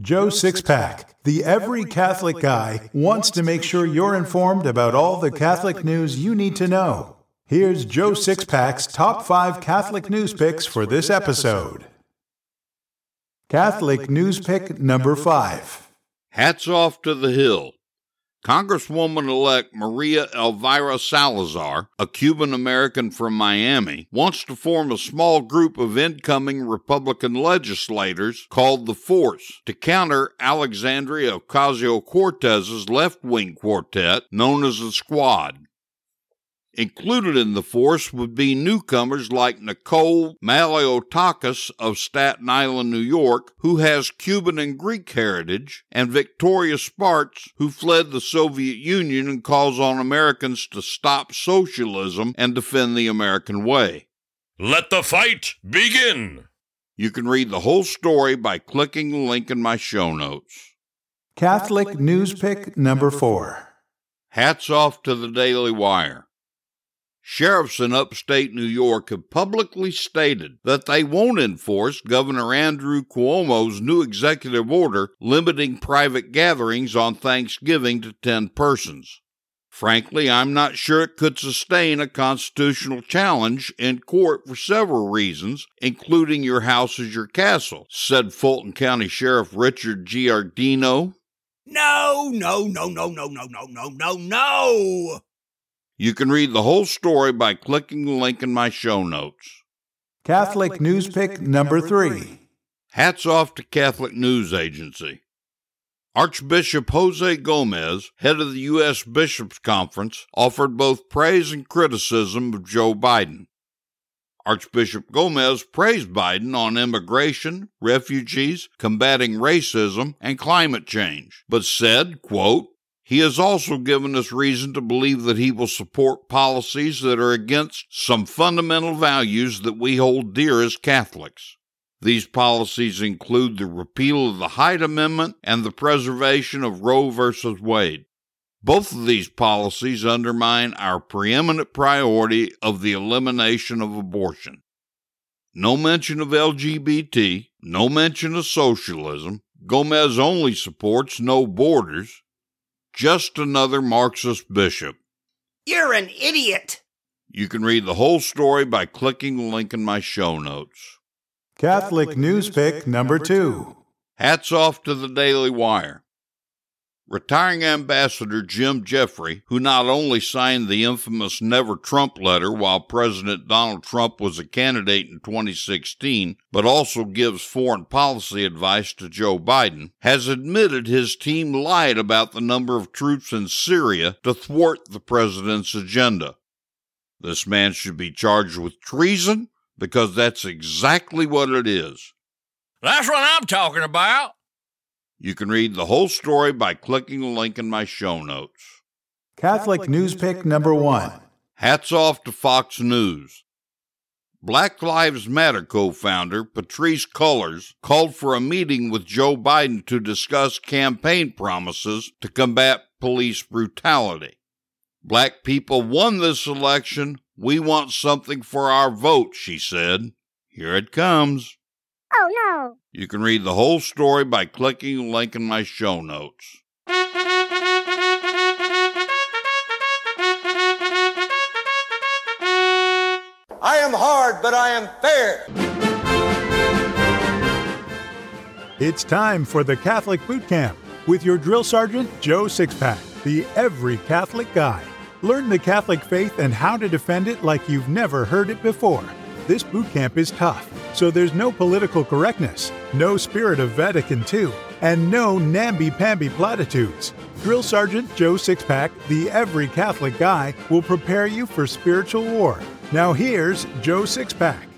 Speaker 1: Joe Sixpack, the every Catholic guy, wants to make sure you're informed about all the Catholic news you need to know. Here's Joe Sixpack's top five Catholic news picks for this episode. Catholic news pick number five.
Speaker 2: Hats off to the Hill. Congresswoman elect Maria Elvira Salazar, a Cuban American from Miami, wants to form a small group of incoming Republican legislators called the Force to counter Alexandria Ocasio Cortez's left wing quartet known as the Squad. Included in the force would be newcomers like Nicole Malliotakis of Staten Island, New York, who has Cuban and Greek heritage, and Victoria Spartz, who fled the Soviet Union and calls on Americans to stop socialism and defend the American way.
Speaker 4: Let the fight begin!
Speaker 2: You can read the whole story by clicking the link in my show notes.
Speaker 1: Catholic News Pick number four.
Speaker 2: Hats off to the Daily Wire. Sheriffs in upstate New York have publicly stated that they won't enforce Governor Andrew Cuomo's new executive order limiting private gatherings on Thanksgiving to 10 persons. Frankly, I'm not sure it could sustain a constitutional challenge in court for several reasons, including your house is your castle, said Fulton County Sheriff Richard Giardino.
Speaker 5: No, no, no, no, no, no, no, no, no, no.
Speaker 2: You can read the whole story by clicking the link in my show notes.
Speaker 1: Catholic News Pick number three.
Speaker 2: Hats off to Catholic News Agency. Archbishop Jose Gomez, head of the U.S. Bishops' Conference, offered both praise and criticism of Joe Biden. Archbishop Gomez praised Biden on immigration, refugees, combating racism, and climate change, but said, quote, he has also given us reason to believe that he will support policies that are against some fundamental values that we hold dear as Catholics. These policies include the repeal of the Hyde Amendment and the preservation of Roe v. Wade. Both of these policies undermine our preeminent priority of the elimination of abortion. No mention of LGBT, no mention of socialism. Gomez only supports no borders. Just another Marxist bishop.
Speaker 5: You're an idiot.
Speaker 2: You can read the whole story by clicking the link in my show notes.
Speaker 1: Catholic News Pick number two.
Speaker 2: Hats off to the Daily Wire. Retiring Ambassador Jim Jeffrey, who not only signed the infamous Never Trump letter while President Donald Trump was a candidate in 2016, but also gives foreign policy advice to Joe Biden, has admitted his team lied about the number of troops in Syria to thwart the president's agenda. This man should be charged with treason because that's exactly what it is.
Speaker 4: That's what I'm talking about.
Speaker 2: You can read the whole story by clicking the link in my show notes.
Speaker 1: Catholic News Pick number one.
Speaker 2: Hats off to Fox News. Black Lives Matter co founder Patrisse Cullors called for a meeting with Joe Biden to discuss campaign promises to combat police brutality. Black people won this election. We want something for our vote, she said. Here it comes.
Speaker 6: Oh no.
Speaker 2: You can read the whole story by clicking the link in my show notes.
Speaker 7: I am hard, but I am fair.
Speaker 1: It's time for the Catholic Boot Camp with your drill sergeant, Joe Sixpack, the every Catholic guy. Learn the Catholic faith and how to defend it like you've never heard it before. This boot camp is tough, so there's no political correctness, no spirit of Vatican II, and no namby-pamby platitudes. Drill Sergeant Joe Sixpack, the every Catholic guy, will prepare you for spiritual war. Now here's Joe Sixpack.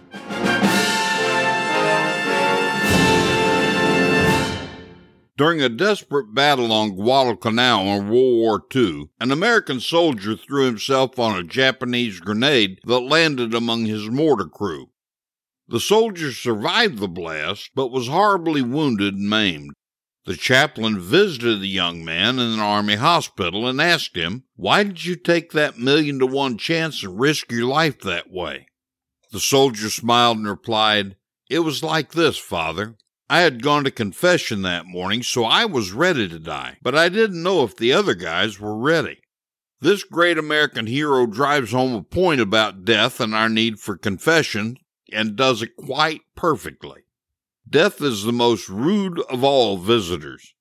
Speaker 2: During a desperate battle on Guadalcanal in World War II, an American soldier threw himself on a Japanese grenade that landed among his mortar crew. The soldier survived the blast, but was horribly wounded and maimed. The chaplain visited the young man in an army hospital and asked him, Why did you take that million to one chance and risk your life that way? The soldier smiled and replied, It was like this, Father. I had gone to confession that morning, so I was ready to die, but I didn't know if the other guys were ready. This great American hero drives home a point about death and our need for confession, and does it quite perfectly. Death is the most rude of all visitors.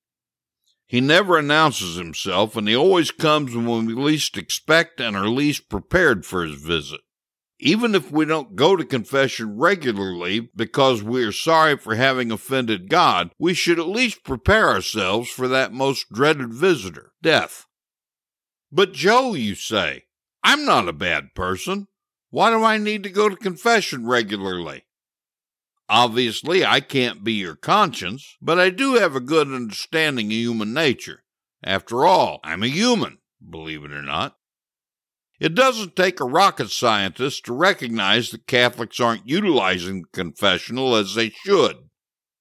Speaker 2: He never announces himself, and he always comes when we least expect and are least prepared for his visit. Even if we don't go to confession regularly because we are sorry for having offended God, we should at least prepare ourselves for that most dreaded visitor, death. But Joe, you say, I'm not a bad person. Why do I need to go to confession regularly? Obviously, I can't be your conscience, but I do have a good understanding of human nature. After all, I'm a human, believe it or not. It doesn't take a rocket scientist to recognize that Catholics aren't utilizing the confessional as they should.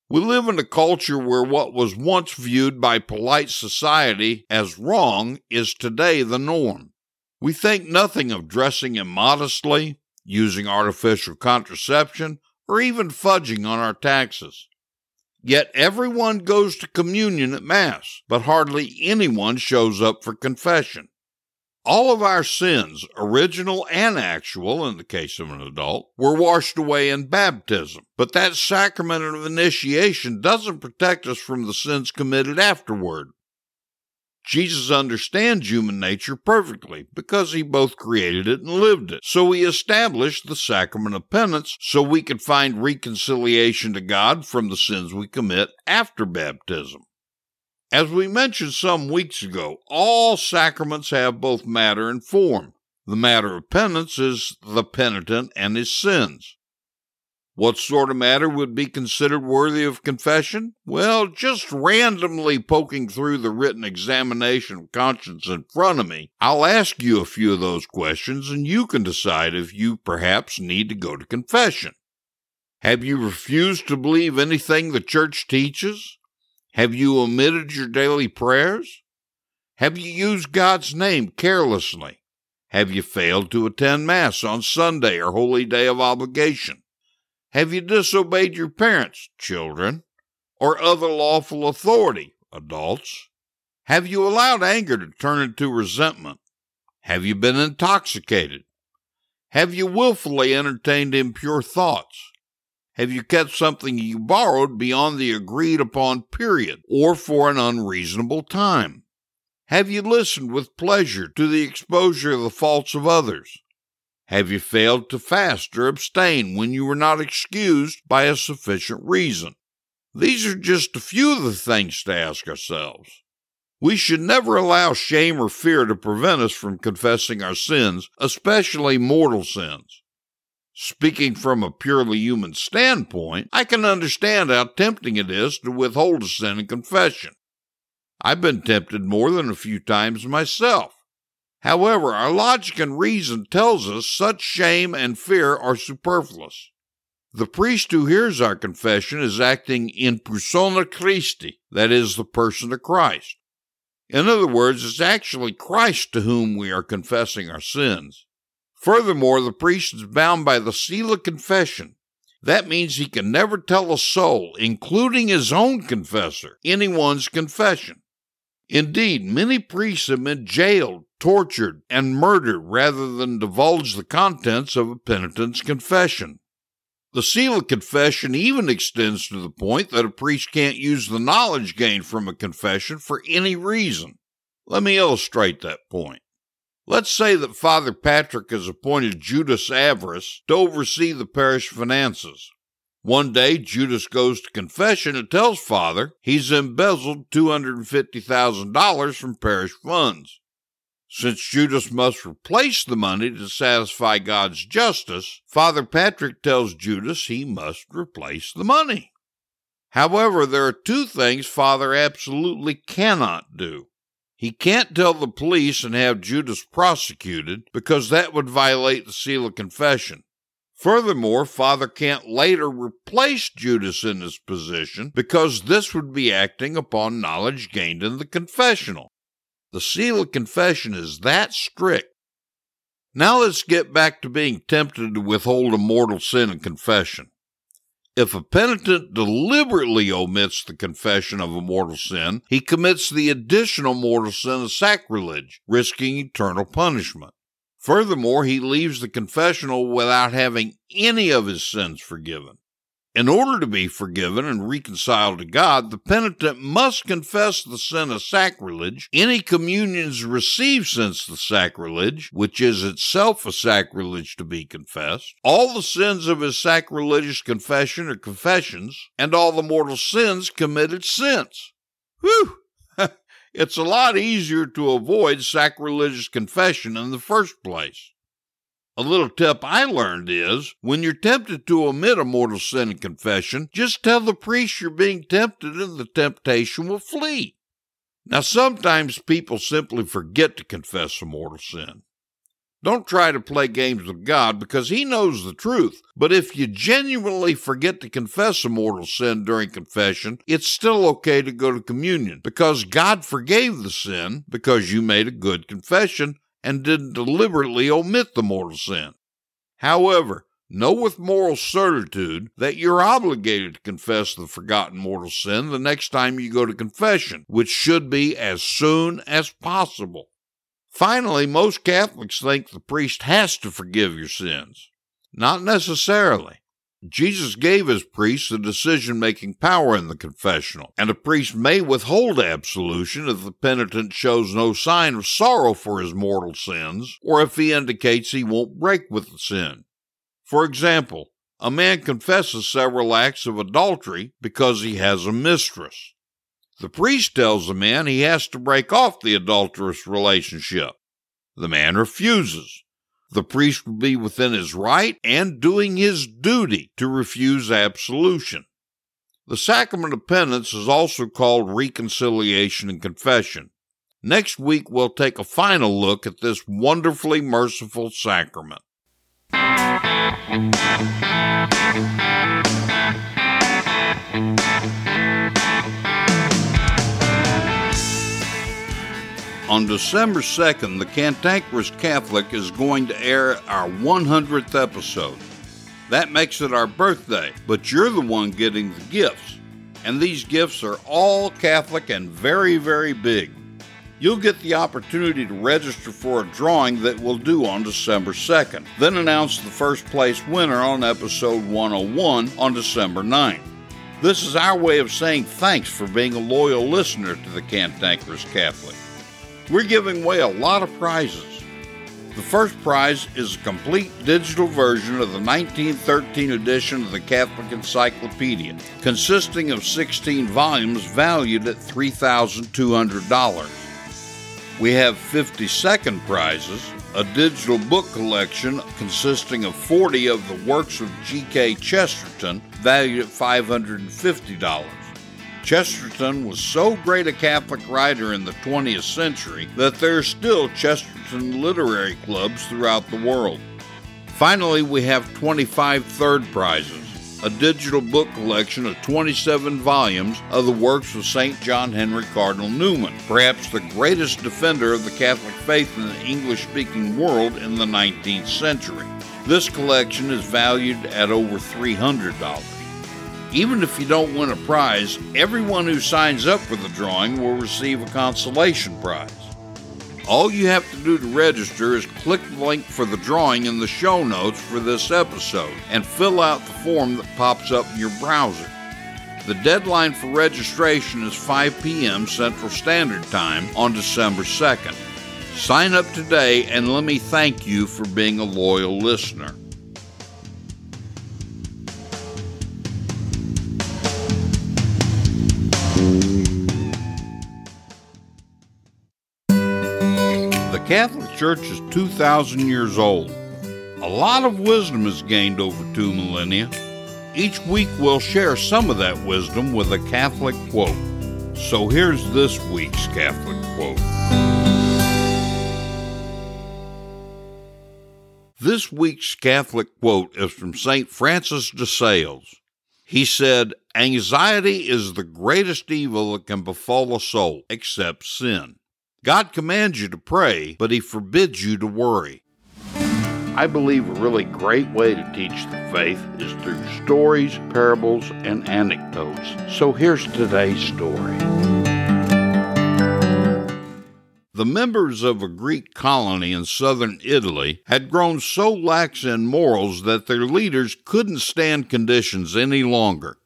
Speaker 2: We live in a culture where what was once viewed by polite society as wrong is today the norm. We think nothing of dressing immodestly, using artificial contraception, or even fudging on our taxes. Yet everyone goes to communion at Mass, but hardly anyone shows up for confession. All of our sins, original and actual in the case of an adult, were washed away in baptism. But that sacrament of initiation doesn't protect us from the sins committed afterward. Jesus understands human nature perfectly because he both created it and lived it. So he established the sacrament of penance so we could find reconciliation to God from the sins we commit after baptism. As we mentioned some weeks ago, all sacraments have both matter and form. The matter of penance is the penitent and his sins. What sort of matter would be considered worthy of confession? Well, just randomly poking through the written examination of conscience in front of me, I'll ask you a few of those questions and you can decide if you perhaps need to go to confession. Have you refused to believe anything the church teaches? Have you omitted your daily prayers? Have you used God's name carelessly? Have you failed to attend Mass on Sunday or holy day of obligation? Have you disobeyed your parents, children, or other lawful authority, adults? Have you allowed anger to turn into resentment? Have you been intoxicated? Have you willfully entertained impure thoughts? Have you kept something you borrowed beyond the agreed upon period or for an unreasonable time? Have you listened with pleasure to the exposure of the faults of others? Have you failed to fast or abstain when you were not excused by a sufficient reason? These are just a few of the things to ask ourselves. We should never allow shame or fear to prevent us from confessing our sins, especially mortal sins. Speaking from a purely human standpoint, I can understand how tempting it is to withhold a sin in confession. I've been tempted more than a few times myself. However, our logic and reason tells us such shame and fear are superfluous. The priest who hears our confession is acting in persona Christi, that is, the person of Christ. In other words, it's actually Christ to whom we are confessing our sins. Furthermore, the priest is bound by the seal of confession. That means he can never tell a soul, including his own confessor, anyone's confession. Indeed, many priests have been jailed, tortured, and murdered rather than divulge the contents of a penitent's confession. The seal of confession even extends to the point that a priest can't use the knowledge gained from a confession for any reason. Let me illustrate that point. Let's say that Father Patrick has appointed Judas Avarice to oversee the parish finances. One day, Judas goes to confession and tells Father he's embezzled $250,000 from parish funds. Since Judas must replace the money to satisfy God's justice, Father Patrick tells Judas he must replace the money. However, there are two things Father absolutely cannot do. He can't tell the police and have Judas prosecuted because that would violate the seal of confession. Furthermore, Father can't later replaced Judas in his position because this would be acting upon knowledge gained in the confessional. The seal of confession is that strict. Now let's get back to being tempted to withhold a mortal sin in confession. If a penitent deliberately omits the confession of a mortal sin, he commits the additional mortal sin of sacrilege, risking eternal punishment. Furthermore, he leaves the confessional without having any of his sins forgiven. In order to be forgiven and reconciled to God, the penitent must confess the sin of sacrilege, any communions received since the sacrilege, which is itself a sacrilege to be confessed, all the sins of his sacrilegious confession or confessions, and all the mortal sins committed since. Whew! It's a lot easier to avoid sacrilegious confession in the first place. A little tip I learned is when you're tempted to omit a mortal sin in confession, just tell the priest you're being tempted and the temptation will flee. Now, sometimes people simply forget to confess a mortal sin. Don't try to play games with God because He knows the truth. But if you genuinely forget to confess a mortal sin during confession, it's still okay to go to communion because God forgave the sin because you made a good confession and didn't deliberately omit the mortal sin. However, know with moral certitude that you're obligated to confess the forgotten mortal sin the next time you go to confession, which should be as soon as possible. Finally, most Catholics think the priest has to forgive your sins. Not necessarily. Jesus gave his priests the decision making power in the confessional, and a priest may withhold absolution if the penitent shows no sign of sorrow for his mortal sins, or if he indicates he won't break with the sin. For example, a man confesses several acts of adultery because he has a mistress. The priest tells the man he has to break off the adulterous relationship. The man refuses, the priest would be within his right and doing his duty to refuse absolution. The sacrament of penance is also called reconciliation and confession. Next week, we'll take a final look at this wonderfully merciful sacrament. On December 2nd, the Cantankerous Catholic is going to air our 100th episode. That makes it our birthday, but you're the one getting the gifts. And these gifts are all Catholic and very, very big. You'll get the opportunity to register for a drawing that we'll do on December 2nd, then announce the first place winner on episode 101 on December 9th. This is our way of saying thanks for being a loyal listener to the Cantankerous Catholic. We're giving away a lot of prizes. The first prize is a complete digital version of the 1913 edition of the Catholic Encyclopedia, consisting of 16 volumes valued at $3,200. We have 50 second prizes, a digital book collection consisting of 40 of the works of G.K. Chesterton, valued at $550. Chesterton was so great a Catholic writer in the 20th century that there are still Chesterton literary clubs throughout the world. Finally, we have 25 third prizes a digital book collection of 27 volumes of the works of St. John Henry Cardinal Newman, perhaps the greatest defender of the Catholic faith in the English speaking world in the 19th century. This collection is valued at over $300. Even if you don't win a prize, everyone who signs up for the drawing will receive a consolation prize. All you have to do to register is click the link for the drawing in the show notes for this episode and fill out the form that pops up in your browser. The deadline for registration is 5 p.m. Central Standard Time on December 2nd. Sign up today and let me thank you for being a loyal listener. Catholic Church is 2,000 years old. A lot of wisdom is gained over two millennia. Each week we'll share some of that wisdom with a Catholic quote. So here's this week's Catholic quote. This week's Catholic quote is from St. Francis de Sales. He said, Anxiety is the greatest evil that can befall a soul, except sin. God commands you to pray, but He forbids you to worry. I believe a really great way to teach the faith is through stories, parables, and anecdotes. So here's today's story. The members of a Greek colony in southern Italy had grown so lax in morals that their leaders couldn't stand conditions any longer.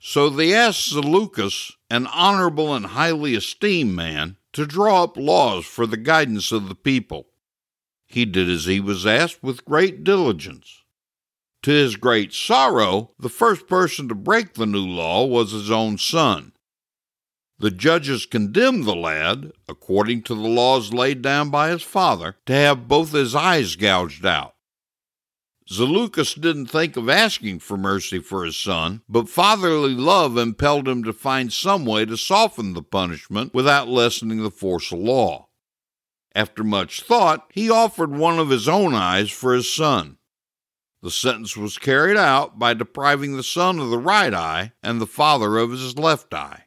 Speaker 2: So they asked Zaleucus, an honorable and highly esteemed man, to draw up laws for the guidance of the people. He did as he was asked with great diligence. To his great sorrow, the first person to break the new law was his own son. The judges condemned the lad, according to the laws laid down by his father, to have both his eyes gouged out. Zaleucus didn't think of asking for mercy for his son, but fatherly love impelled him to find some way to soften the punishment without lessening the force of law. After much thought, he offered one of his own eyes for his son. The sentence was carried out by depriving the son of the right eye and the father of his left eye.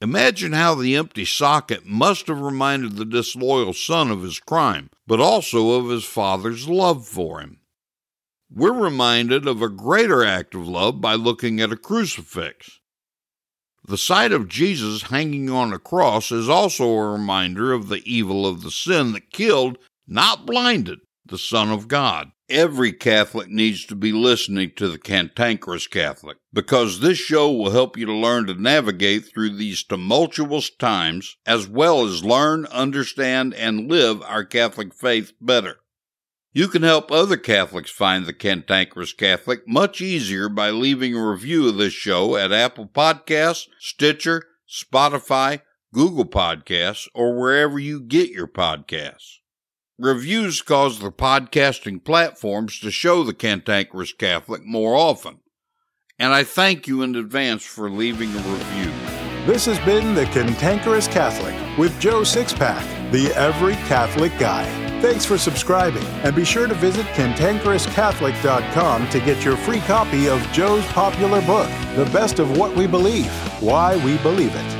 Speaker 2: Imagine how the empty socket must have reminded the disloyal son of his crime, but also of his father's love for him. We're reminded of a greater act of love by looking at a crucifix. The sight of Jesus hanging on a cross is also a reminder of the evil of the sin that killed, not blinded, the Son of God. Every Catholic needs to be listening to the Cantankerous Catholic because this show will help you to learn to navigate through these tumultuous times as well as learn, understand, and live our Catholic faith better. You can help other Catholics find the Cantankerous Catholic much easier by leaving a review of this show at Apple Podcasts, Stitcher, Spotify, Google Podcasts, or wherever you get your podcasts. Reviews cause the podcasting platforms to show the Cantankerous Catholic more often. And I thank you in advance for leaving a review.
Speaker 1: This has been The Cantankerous Catholic with Joe Sixpack, the Every Catholic Guy. Thanks for subscribing, and be sure to visit cantankerouscatholic.com to get your free copy of Joe's popular book, The Best of What We Believe Why We Believe It.